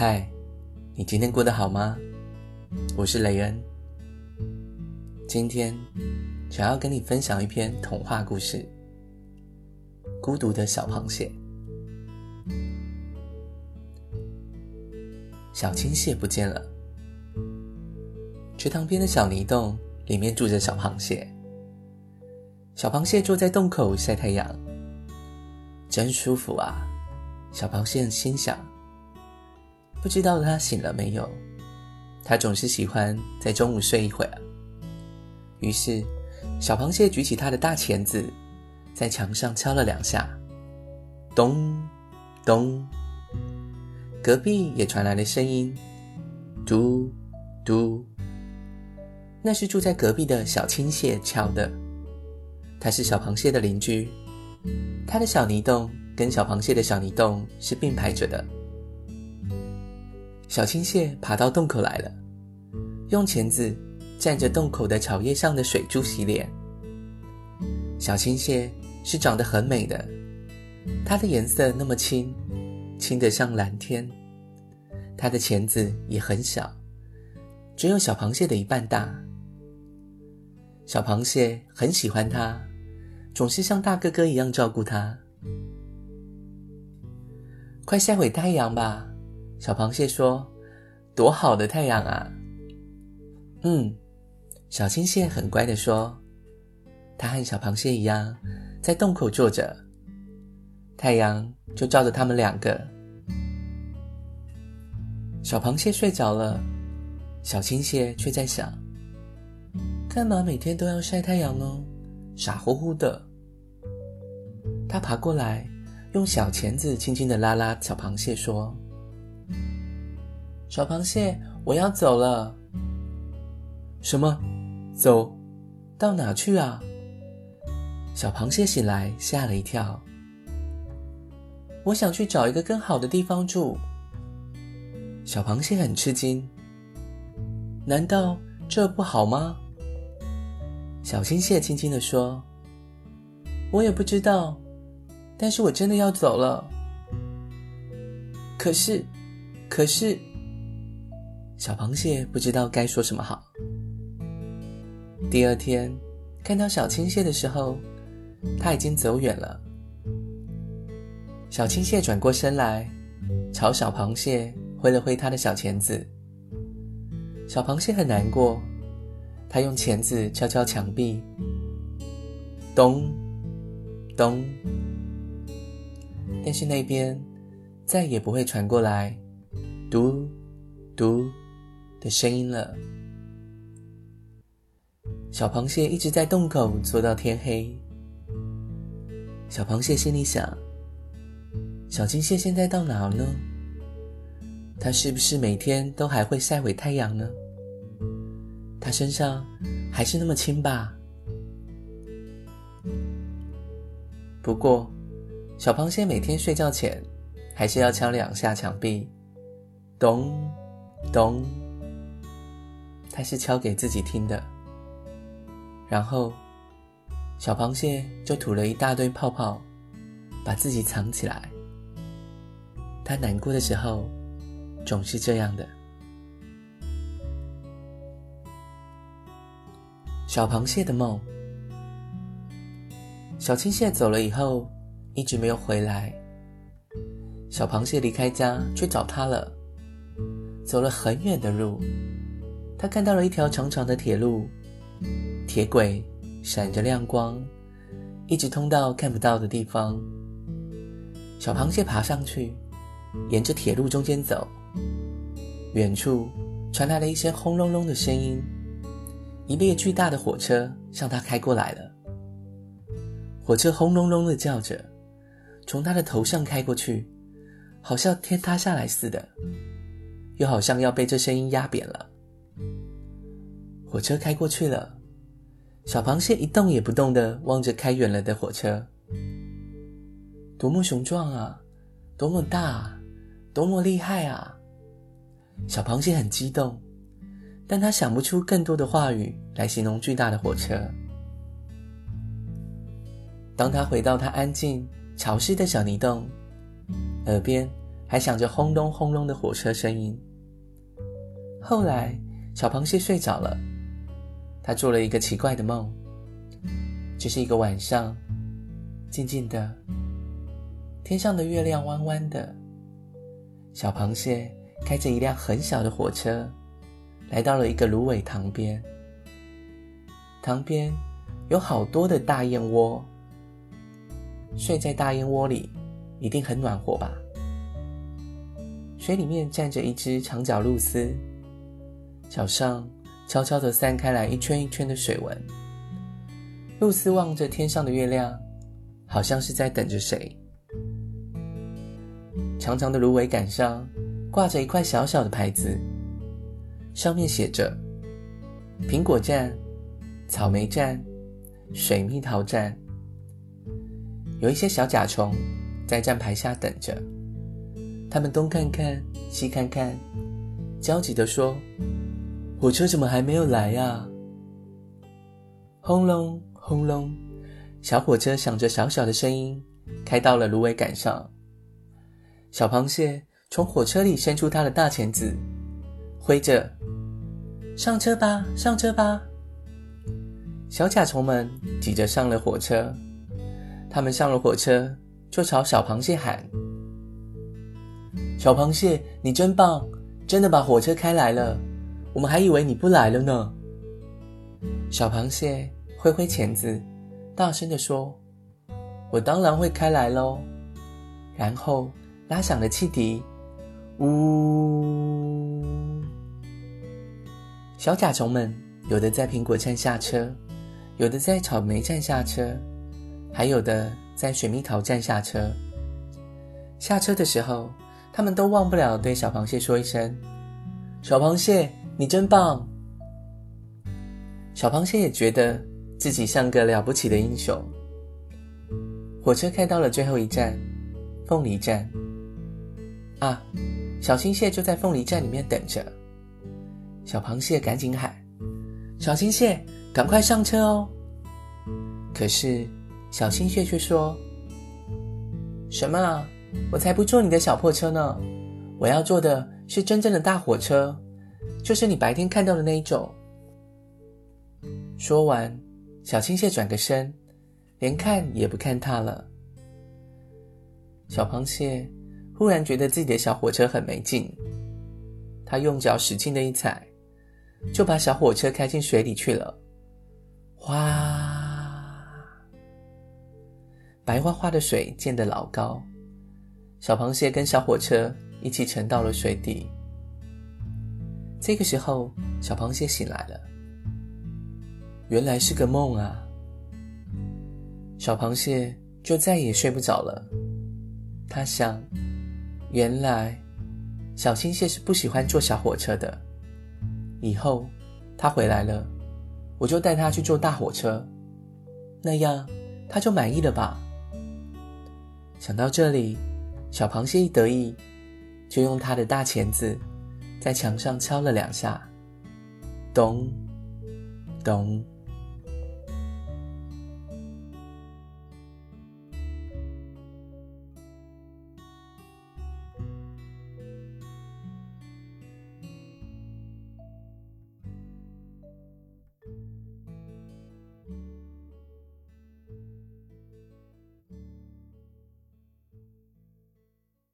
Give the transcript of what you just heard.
嗨，你今天过得好吗？我是雷恩。今天想要跟你分享一篇童话故事《孤独的小螃蟹》。小青蟹不见了，池塘边的小泥洞里面住着小螃蟹。小螃蟹坐在洞口晒太阳，真舒服啊！小螃蟹心想。不知道他醒了没有？他总是喜欢在中午睡一会儿。于是，小螃蟹举起它的大钳子，在墙上敲了两下，咚咚。隔壁也传来了声音，嘟嘟。那是住在隔壁的小青蟹敲的。它是小螃蟹的邻居，它的小泥洞跟小螃蟹的小泥洞是并排着的。小青蟹爬到洞口来了，用钳子蘸着洞口的草叶上的水珠洗脸。小青蟹是长得很美的，它的颜色那么青，青得像蓝天。它的钳子也很小，只有小螃蟹的一半大。小螃蟹很喜欢它，总是像大哥哥一样照顾它。快晒会太阳吧！小螃蟹说：“多好的太阳啊！”嗯，小青蟹很乖的说：“它和小螃蟹一样，在洞口坐着，太阳就照着他们两个。”小螃蟹睡着了，小青蟹却在想：“干嘛每天都要晒太阳呢？傻乎乎的。”它爬过来，用小钳子轻轻的拉拉小螃蟹，说。小螃蟹，我要走了。什么？走？到哪去啊？小螃蟹醒来，吓了一跳。我想去找一个更好的地方住。小螃蟹很吃惊。难道这不好吗？小青蟹轻轻地说：“我也不知道，但是我真的要走了。可是，可是。”小螃蟹不知道该说什么好。第二天，看到小青蟹的时候，它已经走远了。小青蟹转过身来，朝小螃蟹挥了挥它的小钳子。小螃蟹很难过，它用钳子敲敲墙壁，咚咚，但是那边再也不会传过来，嘟嘟。的声音了。小螃蟹一直在洞口坐到天黑。小螃蟹心里想：小青蟹现在到哪儿呢？它是不是每天都还会晒会太阳呢？它身上还是那么轻吧？不过，小螃蟹每天睡觉前还是要敲两下墙壁，咚咚。还是敲给自己听的，然后小螃蟹就吐了一大堆泡泡，把自己藏起来。它难过的时候总是这样的。小螃蟹的梦。小青蟹走了以后，一直没有回来。小螃蟹离开家去找它了，走了很远的路。他看到了一条长长的铁路，铁轨闪着亮光，一直通到看不到的地方。小螃蟹爬上去，沿着铁路中间走。远处传来了一些轰隆隆的声音，一列巨大的火车向他开过来了。火车轰隆隆的叫着，从他的头上开过去，好像天塌下来似的，又好像要被这声音压扁了。火车开过去了，小螃蟹一动也不动地望着开远了的火车。多么雄壮啊！多么大啊！多么厉害啊！小螃蟹很激动，但它想不出更多的话语来形容巨大的火车。当它回到它安静、潮湿的小泥洞，耳边还响着轰隆轰隆的火车声音。后来，小螃蟹睡着了，他做了一个奇怪的梦。这是一个晚上，静静的，天上的月亮弯弯的。小螃蟹开着一辆很小的火车，来到了一个芦苇塘边。塘边有好多的大燕窝，睡在大燕窝里一定很暖和吧？水里面站着一只长脚鹭鸶，脚上悄悄地散开来一圈一圈的水纹。露丝望着天上的月亮，好像是在等着谁。长长的芦苇杆上挂着一块小小的牌子，上面写着“苹果站、草莓站、水蜜桃站”。有一些小甲虫在站牌下等着，他们东看看，西看看，焦急地说：“火车怎么还没有来呀？”轰隆。轰隆！小火车响着小小的声音，开到了芦苇杆上。小螃蟹从火车里伸出它的大钳子，挥着：“上车吧，上车吧！”小甲虫们挤着上了火车。他们上了火车，就朝小螃蟹喊：“小螃蟹，你真棒，真的把火车开来了！我们还以为你不来了呢。”小螃蟹。挥挥钳子，大声地说：“我当然会开来喽！”然后拉响了汽笛，呜！小甲虫们有的在苹果站下车，有的在草莓站下车，还有的在水蜜桃站下车。下车的时候，他们都忘不了对小螃蟹说一声：“小螃蟹，你真棒！”小螃蟹也觉得。自己像个了不起的英雄。火车开到了最后一站，凤梨站。啊，小青蟹就在凤梨站里面等着。小螃蟹赶紧喊：“小青蟹，赶快上车哦！”可是小青蟹却说：“什么啊？我才不坐你的小破车呢！我要坐的是真正的大火车，就是你白天看到的那一种。”说完。小青蟹转个身，连看也不看它了。小螃蟹忽然觉得自己的小火车很没劲，它用脚使劲的一踩，就把小火车开进水里去了。哗！白花花的水溅得老高，小螃蟹跟小火车一起沉到了水底。这个时候，小螃蟹醒来了。原来是个梦啊！小螃蟹就再也睡不着了。他想，原来小青蟹是不喜欢坐小火车的。以后他回来了，我就带他去坐大火车，那样他就满意了吧？想到这里，小螃蟹一得意，就用他的大钳子在墙上敲了两下，咚，咚。